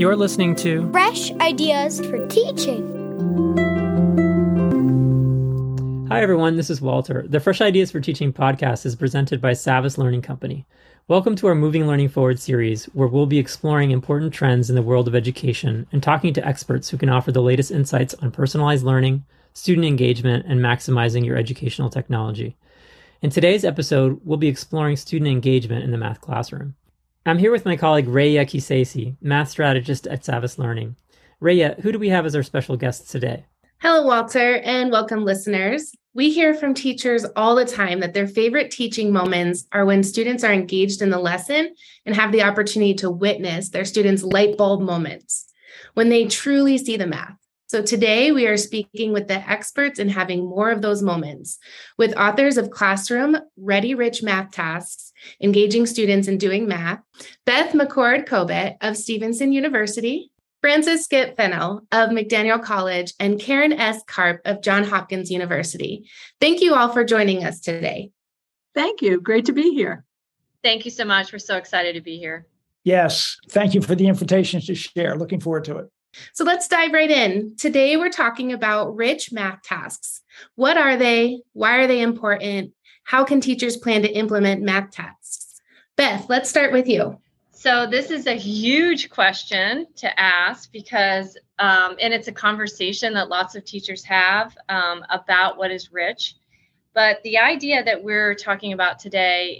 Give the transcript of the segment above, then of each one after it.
You're listening to Fresh Ideas for Teaching. Hi, everyone. This is Walter. The Fresh Ideas for Teaching podcast is presented by Savvas Learning Company. Welcome to our Moving Learning Forward series, where we'll be exploring important trends in the world of education and talking to experts who can offer the latest insights on personalized learning, student engagement, and maximizing your educational technology. In today's episode, we'll be exploring student engagement in the math classroom. I'm here with my colleague Raya Kisesi, math strategist at Savvas Learning. Raya, who do we have as our special guests today? Hello, Walter, and welcome, listeners. We hear from teachers all the time that their favorite teaching moments are when students are engaged in the lesson and have the opportunity to witness their students' light bulb moments, when they truly see the math. So today we are speaking with the experts in having more of those moments with authors of Classroom Ready Rich Math Tasks, Engaging Students in Doing Math, Beth McCord Kobett of Stevenson University, Francis Skip Fennell of McDaniel College, and Karen S. Karp of Johns Hopkins University. Thank you all for joining us today. Thank you. Great to be here. Thank you so much. We're so excited to be here. Yes. Thank you for the invitation to share. Looking forward to it. So let's dive right in. Today, we're talking about rich math tasks. What are they? Why are they important? How can teachers plan to implement math tasks? Beth, let's start with you. So, this is a huge question to ask because, um, and it's a conversation that lots of teachers have um, about what is rich. But the idea that we're talking about today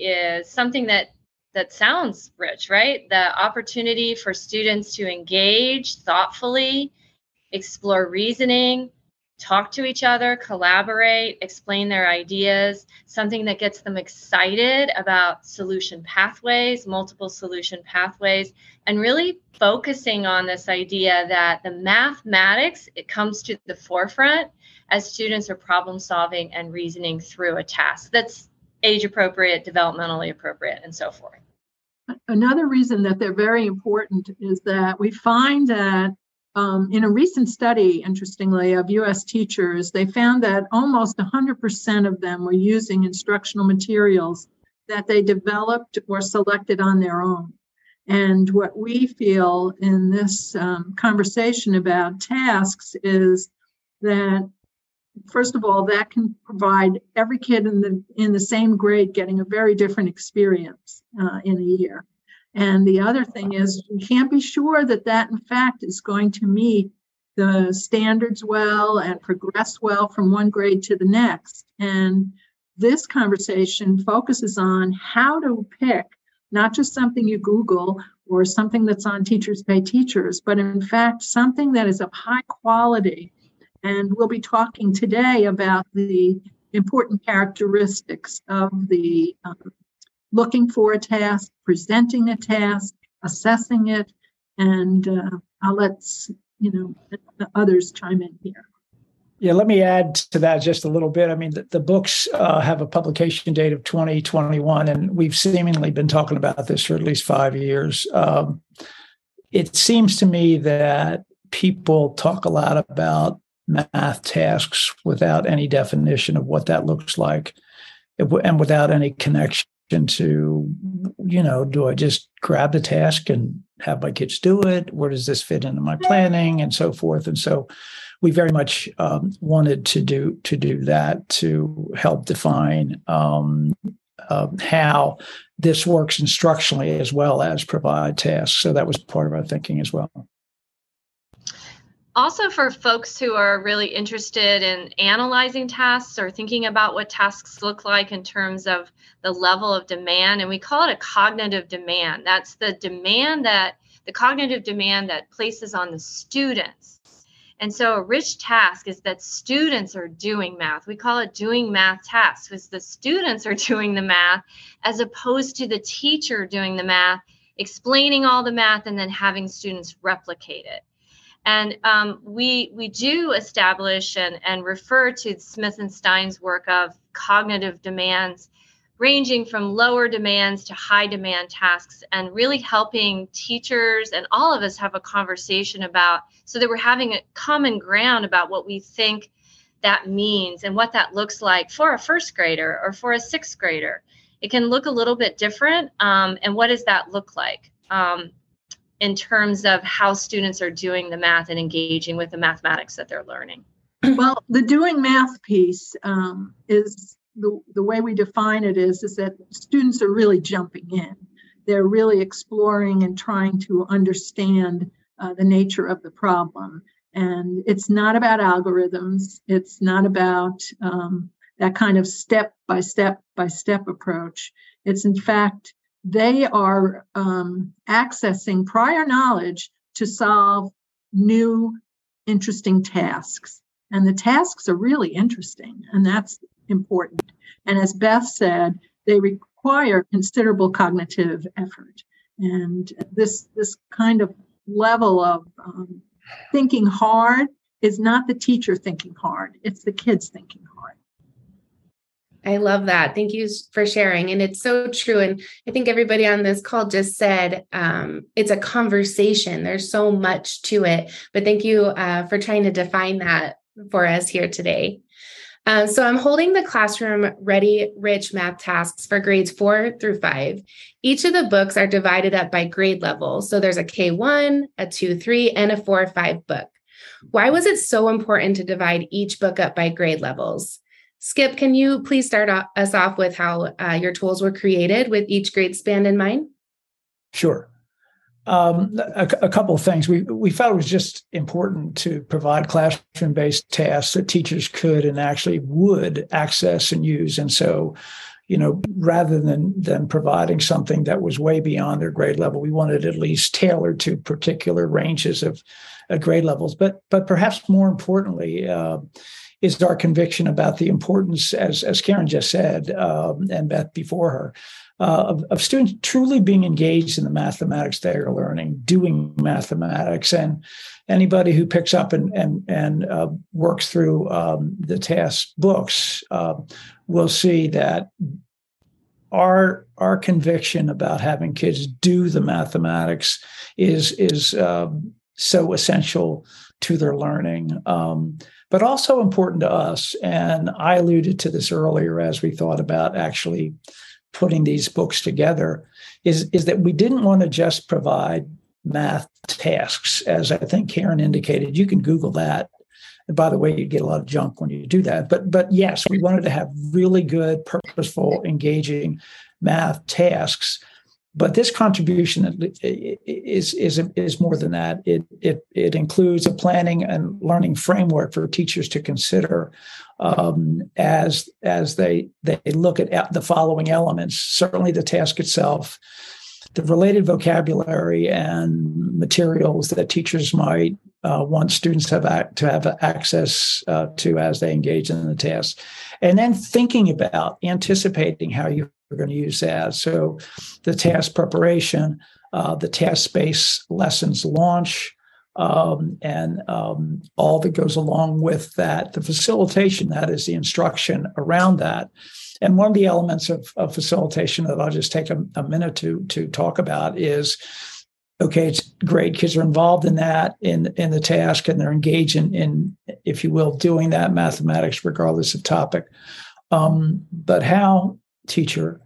is something that that sounds rich, right? The opportunity for students to engage thoughtfully, explore reasoning, talk to each other, collaborate, explain their ideas, something that gets them excited about solution pathways, multiple solution pathways, and really focusing on this idea that the mathematics it comes to the forefront as students are problem solving and reasoning through a task that's age appropriate, developmentally appropriate, and so forth. Another reason that they're very important is that we find that um, in a recent study, interestingly, of US teachers, they found that almost 100% of them were using instructional materials that they developed or selected on their own. And what we feel in this um, conversation about tasks is that first of all, that can provide every kid in the in the same grade getting a very different experience uh, in a year. And the other thing is, you can't be sure that that in fact is going to meet the standards well and progress well from one grade to the next. And this conversation focuses on how to pick not just something you Google or something that's on Teachers Pay Teachers, but in fact, something that is of high quality and we'll be talking today about the important characteristics of the um, looking for a task, presenting a task, assessing it, and uh, I'll let you know others chime in here. Yeah, let me add to that just a little bit. I mean, the, the books uh, have a publication date of 2021, and we've seemingly been talking about this for at least five years. Um, it seems to me that people talk a lot about math tasks without any definition of what that looks like. And without any connection to you know do i just grab the task and have my kids do it? Where does this fit into my planning? And so forth. And so we very much um, wanted to do to do that to help define um, uh, how this works instructionally as well as provide tasks. So that was part of our thinking as well also for folks who are really interested in analyzing tasks or thinking about what tasks look like in terms of the level of demand and we call it a cognitive demand. That's the demand that the cognitive demand that places on the students. And so a rich task is that students are doing math. We call it doing math tasks because the students are doing the math as opposed to the teacher doing the math explaining all the math and then having students replicate it and um, we we do establish and, and refer to Smith and Stein's work of cognitive demands, ranging from lower demands to high demand tasks, and really helping teachers and all of us have a conversation about so that we're having a common ground about what we think that means and what that looks like for a first grader or for a sixth grader. It can look a little bit different. Um, and what does that look like? Um, in terms of how students are doing the math and engaging with the mathematics that they're learning? Well, the doing math piece um, is the, the way we define it is, is that students are really jumping in. They're really exploring and trying to understand uh, the nature of the problem. And it's not about algorithms. It's not about um, that kind of step by step by step approach. It's in fact, they are um, accessing prior knowledge to solve new, interesting tasks. And the tasks are really interesting, and that's important. And as Beth said, they require considerable cognitive effort. And this, this kind of level of um, thinking hard is not the teacher thinking hard, it's the kids thinking hard. I love that. Thank you for sharing. And it's so true. And I think everybody on this call just said um, it's a conversation. There's so much to it. But thank you uh, for trying to define that for us here today. Um, so I'm holding the classroom ready rich math tasks for grades four through five. Each of the books are divided up by grade level. So there's a K1, a 2 3, and a 4 5 book. Why was it so important to divide each book up by grade levels? Skip, can you please start us off with how uh, your tools were created with each grade span in mind? Sure. Um, a, a, couple of things. We we felt it was just important to provide classroom based tasks that teachers could and actually would access and use. And so, you know, rather than than providing something that was way beyond their grade level, we wanted at least tailored to particular ranges of uh, grade levels. But but perhaps more importantly. Uh, is our conviction about the importance, as as Karen just said, um, and Beth before her, uh, of, of, students truly being engaged in the mathematics they are learning, doing mathematics, and anybody who picks up and and and uh, works through um, the task books uh, will see that our our conviction about having kids do the mathematics is is um, so essential to their learning. Um, but also important to us. And I alluded to this earlier as we thought about actually putting these books together, is, is that we didn't want to just provide math tasks, as I think Karen indicated. You can Google that. And by the way, you get a lot of junk when you do that. But but yes, we wanted to have really good, purposeful, engaging math tasks but this contribution is is is more than that. It it it includes a planning and learning framework for teachers to consider um, as as they they look at the following elements. Certainly, the task itself, the related vocabulary and materials that teachers might uh, want students have ac- to have access uh, to as they engage in the task, and then thinking about anticipating how you we're going to use that. So the task preparation, uh, the task space lessons launch, um, and um, all that goes along with that, the facilitation, that is the instruction around that. And one of the elements of, of facilitation that I'll just take a, a minute to, to talk about is okay, it's great. Kids are involved in that in in the task, and they're engaged in, in if you will, doing that mathematics regardless of topic. Um, but how teacher?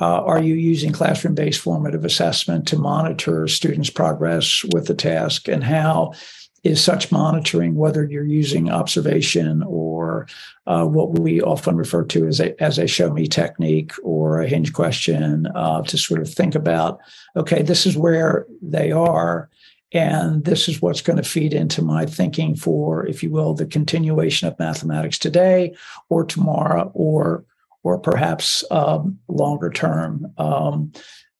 Uh, are you using classroom based formative assessment to monitor students' progress with the task? And how is such monitoring, whether you're using observation or uh, what we often refer to as a, as a show me technique or a hinge question, uh, to sort of think about, okay, this is where they are. And this is what's going to feed into my thinking for, if you will, the continuation of mathematics today or tomorrow or or perhaps um, longer term. Um,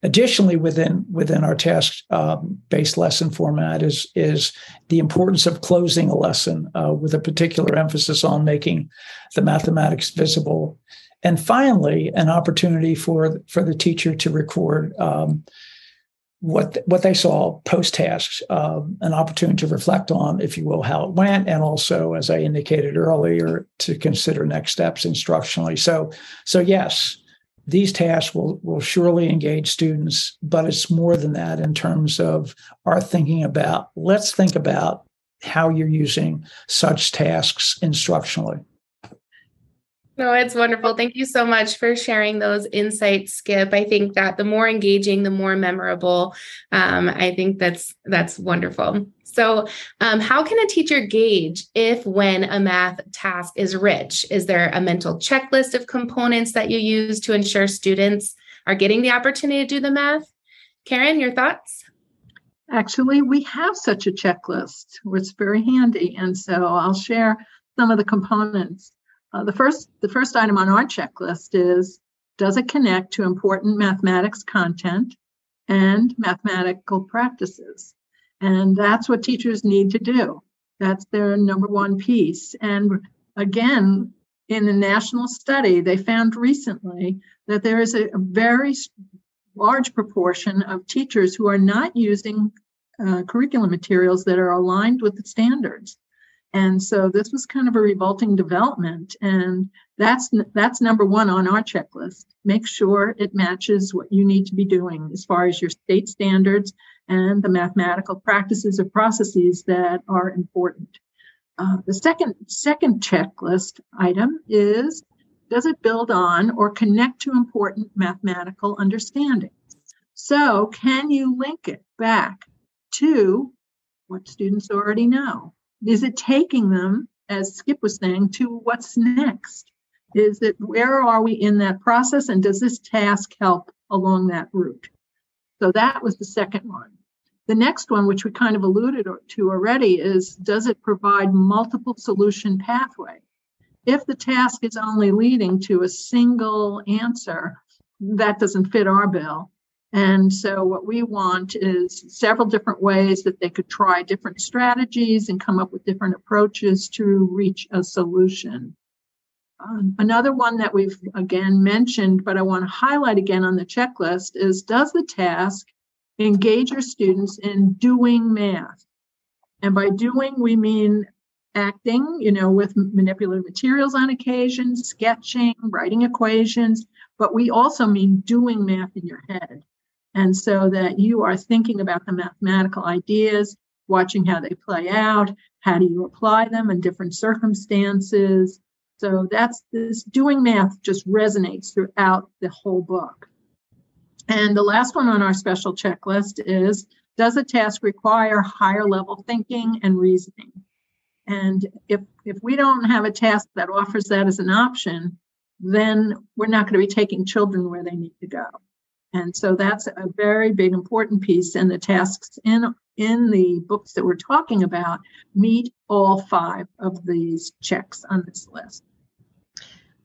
additionally, within within our task um, based lesson format is is the importance of closing a lesson uh, with a particular emphasis on making the mathematics visible. And finally, an opportunity for for the teacher to record um, what what they saw post tasks, um, an opportunity to reflect on, if you will, how it went, and also, as I indicated earlier, to consider next steps instructionally. So, so yes, these tasks will will surely engage students, but it's more than that in terms of our thinking about. Let's think about how you're using such tasks instructionally. No, it's wonderful. Thank you so much for sharing those insights, Skip. I think that the more engaging, the more memorable. Um, I think that's that's wonderful. So, um, how can a teacher gauge if when a math task is rich? Is there a mental checklist of components that you use to ensure students are getting the opportunity to do the math? Karen, your thoughts? Actually, we have such a checklist, is very handy, and so I'll share some of the components. Uh, the first the first item on our checklist is does it connect to important mathematics content and mathematical practices? And that's what teachers need to do. That's their number one piece. And again, in a national study, they found recently that there is a, very large proportion of teachers who are not using uh, curriculum materials that are aligned with the standards. And so this was kind of a revolting development. And that's that's number one on our checklist. Make sure it matches what you need to be doing as far as your state standards and the mathematical practices or processes that are important. Uh, the second second checklist item is does it build on or connect to important mathematical understanding? So can you link it back to what students already know? Is it taking them, as Skip was saying, to what's next? Is it where are we in that process and does this task help along that route? So that was the second one. The next one, which we kind of alluded to already, is does it provide multiple solution pathway? If the task is only leading to a single answer, that doesn't fit our bill. And so, what we want is several different ways that they could try different strategies and come up with different approaches to reach a solution. Um, another one that we've again mentioned, but I want to highlight again on the checklist is Does the task engage your students in doing math? And by doing, we mean acting, you know, with manipulative materials on occasion, sketching, writing equations, but we also mean doing math in your head. And so that you are thinking about the mathematical ideas, watching how they play out, how do you apply them in different circumstances. So that's this doing math just resonates throughout the whole book. And the last one on our special checklist is Does a task require higher level thinking and reasoning? And if, if we don't have a task that offers that as an option, then we're not going to be taking children where they need to go. And so that's a very big important piece. And the tasks in in the books that we're talking about meet all five of these checks on this list.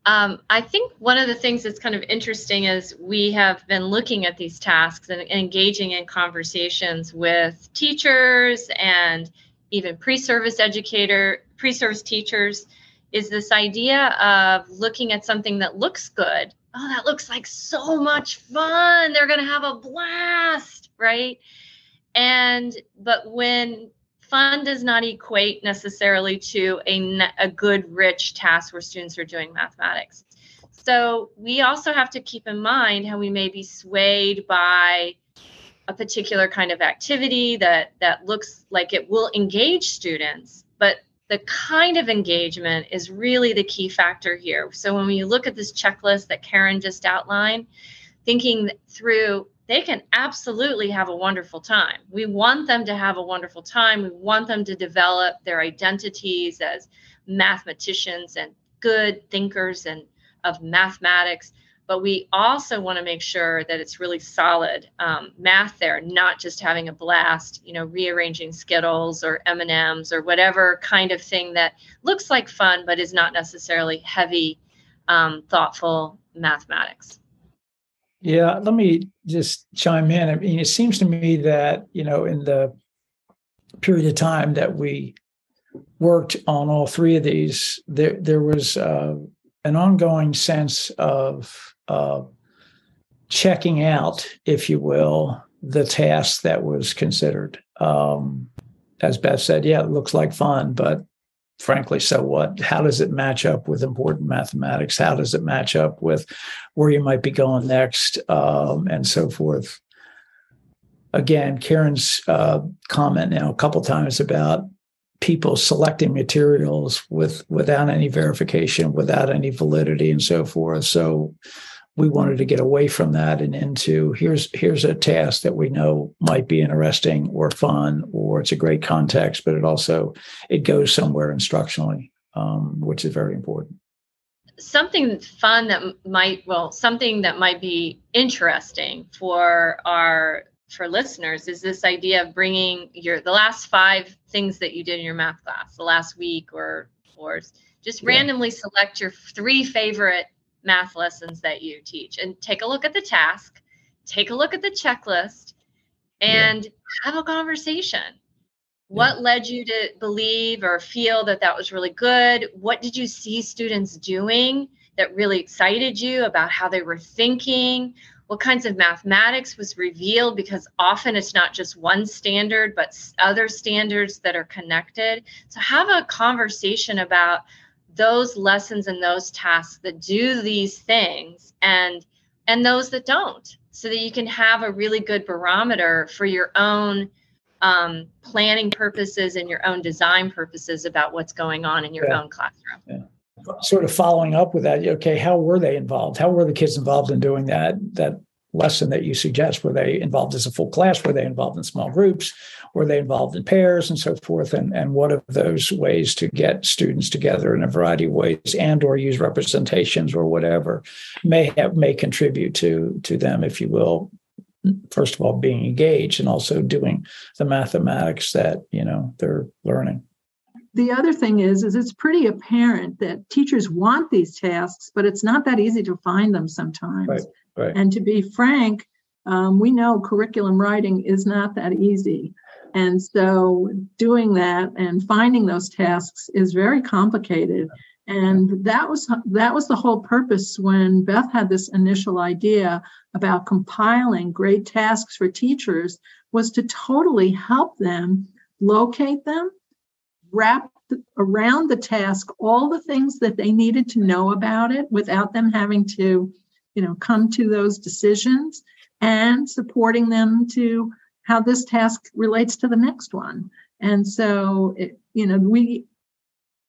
Um, I think one of the things that's kind of interesting is we have been looking at these tasks and engaging in conversations with teachers and even pre-service educator, pre-service teachers, is this idea of looking at something that looks good oh, that looks like so much fun. They're going to have a blast, right? And, but when fun does not equate necessarily to a, a good, rich task where students are doing mathematics. So we also have to keep in mind how we may be swayed by a particular kind of activity that that looks like it will engage students, but the kind of engagement is really the key factor here. So when you look at this checklist that Karen just outlined, thinking through they can absolutely have a wonderful time. We want them to have a wonderful time. We want them to develop their identities as mathematicians and good thinkers and of mathematics but we also want to make sure that it's really solid um, math there not just having a blast you know rearranging skittles or m&ms or whatever kind of thing that looks like fun but is not necessarily heavy um, thoughtful mathematics. Yeah let me just chime in. I mean it seems to me that you know in the period of time that we worked on all three of these there there was uh, an ongoing sense of uh, checking out, if you will, the task that was considered. Um, as Beth said, yeah, it looks like fun, but frankly, so what? How does it match up with important mathematics? How does it match up with where you might be going next, um, and so forth? Again, Karen's uh, comment now a couple times about people selecting materials with without any verification, without any validity, and so forth. So we wanted to get away from that and into here's here's a task that we know might be interesting or fun or it's a great context, but it also it goes somewhere instructionally, um, which is very important something fun that might well something that might be interesting for our for listeners is this idea of bringing your the last five things that you did in your math class the last week or or just yeah. randomly select your three favorite math lessons that you teach. And take a look at the task take a look at the checklist and yeah. have a conversation. What led you to believe or feel that that was really good? What did you see students doing that really excited you about how they were thinking? What kinds of mathematics was revealed? Because often it's not just one standard but other standards that are connected. So have a conversation about those lessons and those tasks that do these things and and those that don't so that you can have a really good barometer for your own um, planning purposes and your own design purposes about what's going on in your yeah. own classroom. Yeah. Sort of following up with that, okay, how were they involved? How were the kids involved in doing that that lesson that you suggest? Were they involved as a full class? Were they involved in small groups? Were they involved in pairs and so forth? And and what are those ways to get students together in a variety of ways and or use representations or whatever may have may contribute to to them, if you will, first of all being engaged and also doing the mathematics that you know they're learning the other thing is is it's pretty apparent that teachers want these tasks but it's not that easy to find them sometimes right, right. and to be frank um, we know curriculum writing is not that easy and so doing that and finding those tasks is very complicated and that was that was the whole purpose when Beth had this initial idea about compiling great tasks for teachers was to totally help them locate them, wrap around the task all the things that they needed to know about it without them having to, you know, come to those decisions and supporting them to how this task relates to the next one. And so, it, you know, we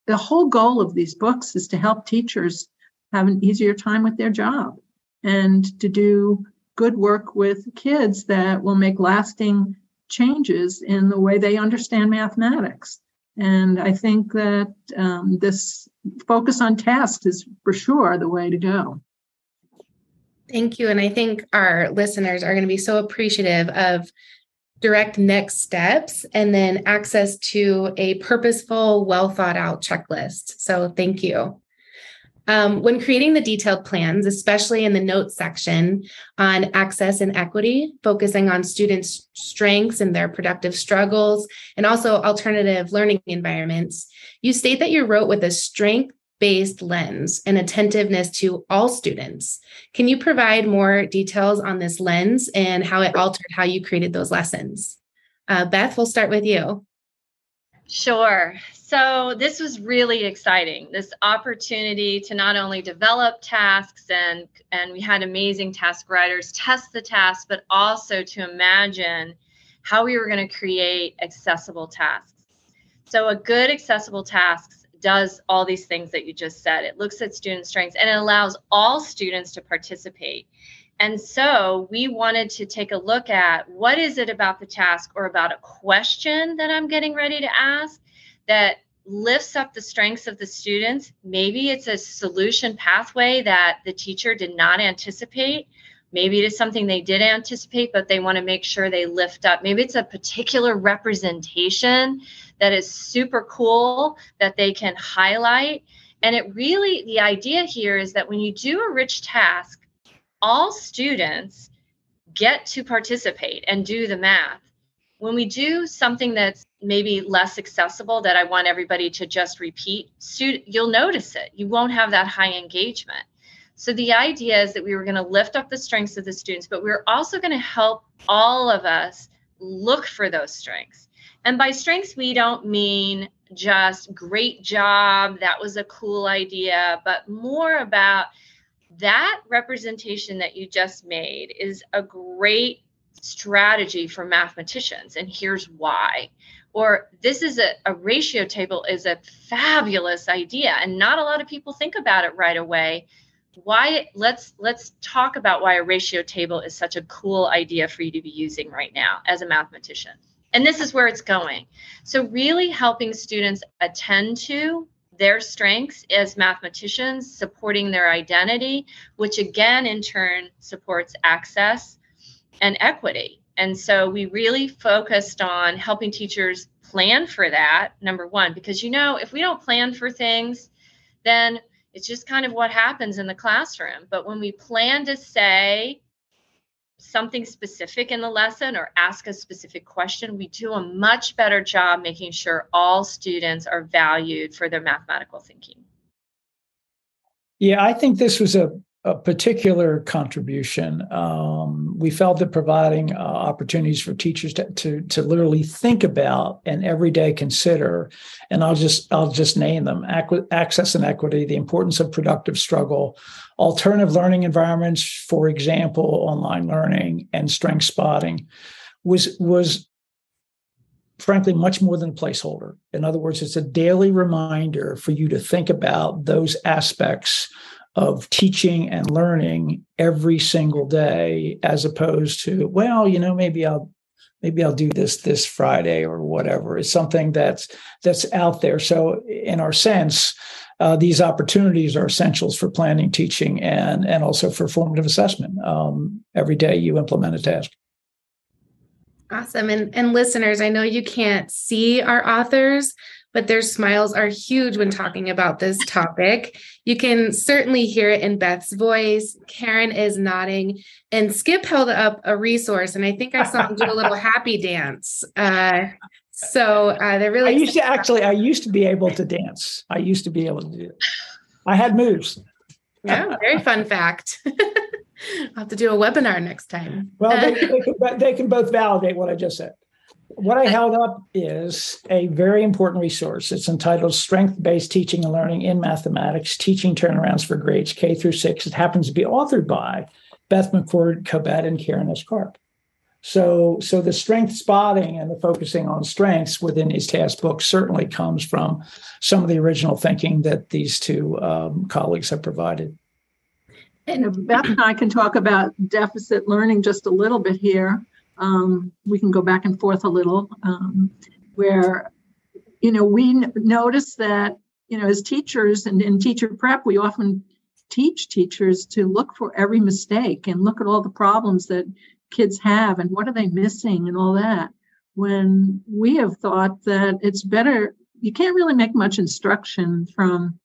the whole goal of these books is to help teachers have an easier time with their job and to do good work with kids that will make lasting changes in the way they understand mathematics. And I think that um, this focus on tasks is for sure the way to go. Thank you. And I think our listeners are going to be so appreciative of direct next steps, and then access to a purposeful, well thought out checklist. So, thank you. Um, when creating the detailed plans, especially in the notes section on access and equity, focusing on students' strengths and their productive struggles, and also alternative learning environments, you state that you wrote with a strength based lens and attentiveness to all students. Can you provide more details on this lens and how it altered how you created those lessons? Uh, Beth, we'll start with you. Sure. So this was really exciting. This opportunity to not only develop tasks and and we had amazing task writers test the tasks, but also to imagine how we were going to create accessible tasks. So a good accessible tasks does all these things that you just said. It looks at student strengths and it allows all students to participate. And so we wanted to take a look at what is it about the task or about a question that I'm getting ready to ask that lifts up the strengths of the students. Maybe it's a solution pathway that the teacher did not anticipate. Maybe it is something they did anticipate, but they want to make sure they lift up. Maybe it's a particular representation that is super cool that they can highlight. And it really, the idea here is that when you do a rich task, all students get to participate and do the math. When we do something that's maybe less accessible that I want everybody to just repeat, you'll notice it. You won't have that high engagement. So the idea is that we were going to lift up the strengths of the students, but we are also going to help all of us look for those strengths. And by strengths, we don't mean just great job, that was a cool idea, but more about that representation that you just made is a great strategy for mathematicians and here's why or this is a, a ratio table is a fabulous idea and not a lot of people think about it right away why let's let's talk about why a ratio table is such a cool idea for you to be using right now as a mathematician. And this is where it's going. So really helping students attend to their strengths as mathematicians supporting their identity which again in turn supports access and equity. And so we really focused on helping teachers plan for that number one because you know if we don't plan for things then it's just kind of what happens in the classroom. But when we plan to say something specific in the lesson or ask a specific question, we do a much better job making sure all students are valued for their mathematical thinking. Yeah, I think this was a a particular contribution. Um, we felt that providing uh, opportunities for teachers to, to, to literally think about and every day consider, and I'll just I'll just name them: access and equity, the importance of productive struggle, alternative learning environments, for example, online learning, and strength spotting, was was frankly much more than a placeholder. In other words, it's a daily reminder for you to think about those aspects of teaching and learning every single day as opposed to well you know maybe i'll maybe i'll do this this friday or whatever. It's something that's that's out there. So in our sense uh, these opportunities are essentials for planning teaching and and also for formative assessment. Um, every day you implement a task. Awesome. And and listeners i know you can't see our authors but their smiles are huge when talking about this topic. You can certainly hear it in Beth's voice. Karen is nodding, and Skip held up a resource, and I think I saw him do a little happy dance. Uh, so uh, they're really. I used to actually. I used to be able to dance. I used to be able to do. It. I had moves. yeah, very fun fact. I'll have to do a webinar next time. Well, they, they, can, they can both validate what I just said what I held up is a very important resource. It's entitled Strength Based Teaching and Learning in Mathematics Teaching Turnarounds for Grades K through Six. It happens to be authored by Beth McCord Kobett and Karen S. Karp. So, so the strength spotting and the focusing on strengths within these task books certainly comes from some of the original thinking that these two um, colleagues have provided. And Beth and I can talk about deficit learning just a little bit here um, we can go back and forth a little, um, where, you know, we n- notice that, you know, as teachers and in teacher prep, we often teach teachers to look for every mistake and look at all the problems that kids have and what are they missing and all that. When we have thought that it's better, you can't really make much instruction from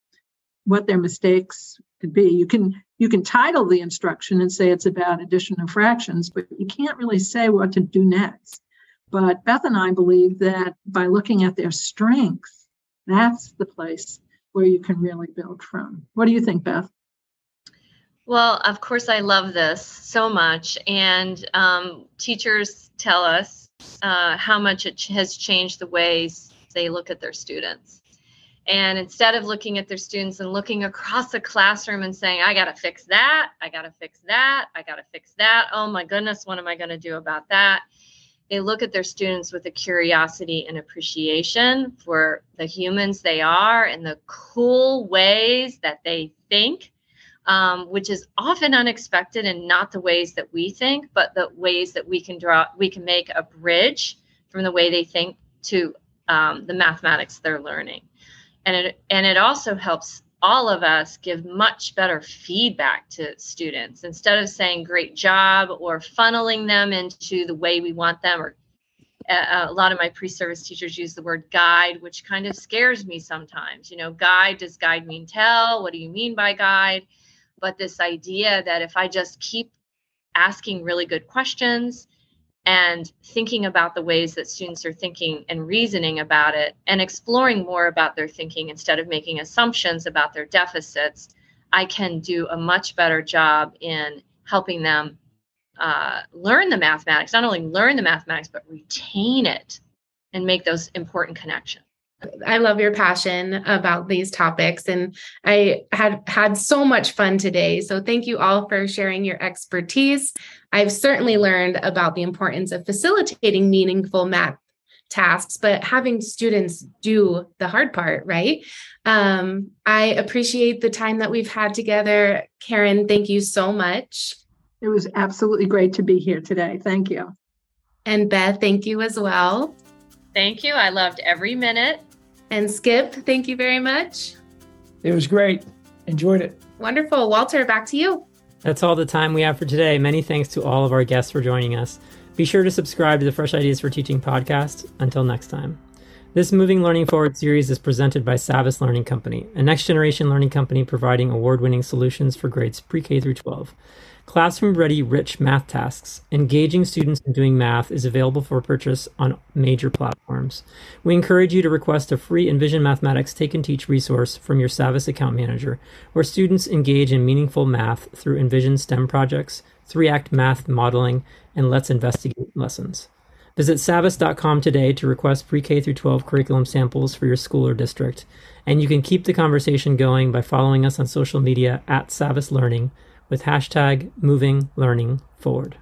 what their mistakes could be. You can you can title the instruction and say it's about addition and fractions, but you can't really say what to do next. But Beth and I believe that by looking at their strengths, that's the place where you can really build from. What do you think, Beth? Well, of course, I love this so much. And um, teachers tell us uh, how much it has changed the ways they look at their students. And instead of looking at their students and looking across the classroom and saying, I got to fix that, I got to fix that, I got to fix that. Oh my goodness, what am I going to do about that? They look at their students with a curiosity and appreciation for the humans they are and the cool ways that they think, um, which is often unexpected and not the ways that we think, but the ways that we can draw, we can make a bridge from the way they think to um, the mathematics they're learning and it and it also helps all of us give much better feedback to students. Instead of saying great job or funneling them into the way we want them or uh, a lot of my pre-service teachers use the word guide which kind of scares me sometimes. You know guide does guide mean tell? What do you mean by guide? But this idea that if i just keep asking really good questions and thinking about the ways that students are thinking and reasoning about it and exploring more about their thinking instead of making assumptions about their deficits, I can do a much better job in helping them uh, learn the mathematics, not only learn the mathematics, but retain it and make those important connections. I love your passion about these topics and I had had so much fun today. So thank you all for sharing your expertise. I've certainly learned about the importance of facilitating meaningful math tasks, but having students do the hard part, right? Um, I appreciate the time that we've had together. Karen, thank you so much. It was absolutely great to be here today. Thank you. And Beth, thank you as well. Thank you. I loved every minute. And Skip, thank you very much. It was great. Enjoyed it. Wonderful. Walter, back to you. That's all the time we have for today. Many thanks to all of our guests for joining us. Be sure to subscribe to the Fresh Ideas for Teaching podcast. Until next time. This Moving Learning Forward series is presented by Savvas Learning Company, a next generation learning company providing award winning solutions for grades pre K through 12. Classroom ready rich math tasks. Engaging students in doing math is available for purchase on major platforms. We encourage you to request a free Envision Mathematics Take and Teach resource from your Savvas account manager, where students engage in meaningful math through Envision STEM projects, three act math modeling, and Let's Investigate lessons. Visit savvas.com today to request pre K through 12 curriculum samples for your school or district. And you can keep the conversation going by following us on social media at Savvas Learning with hashtag moving learning forward.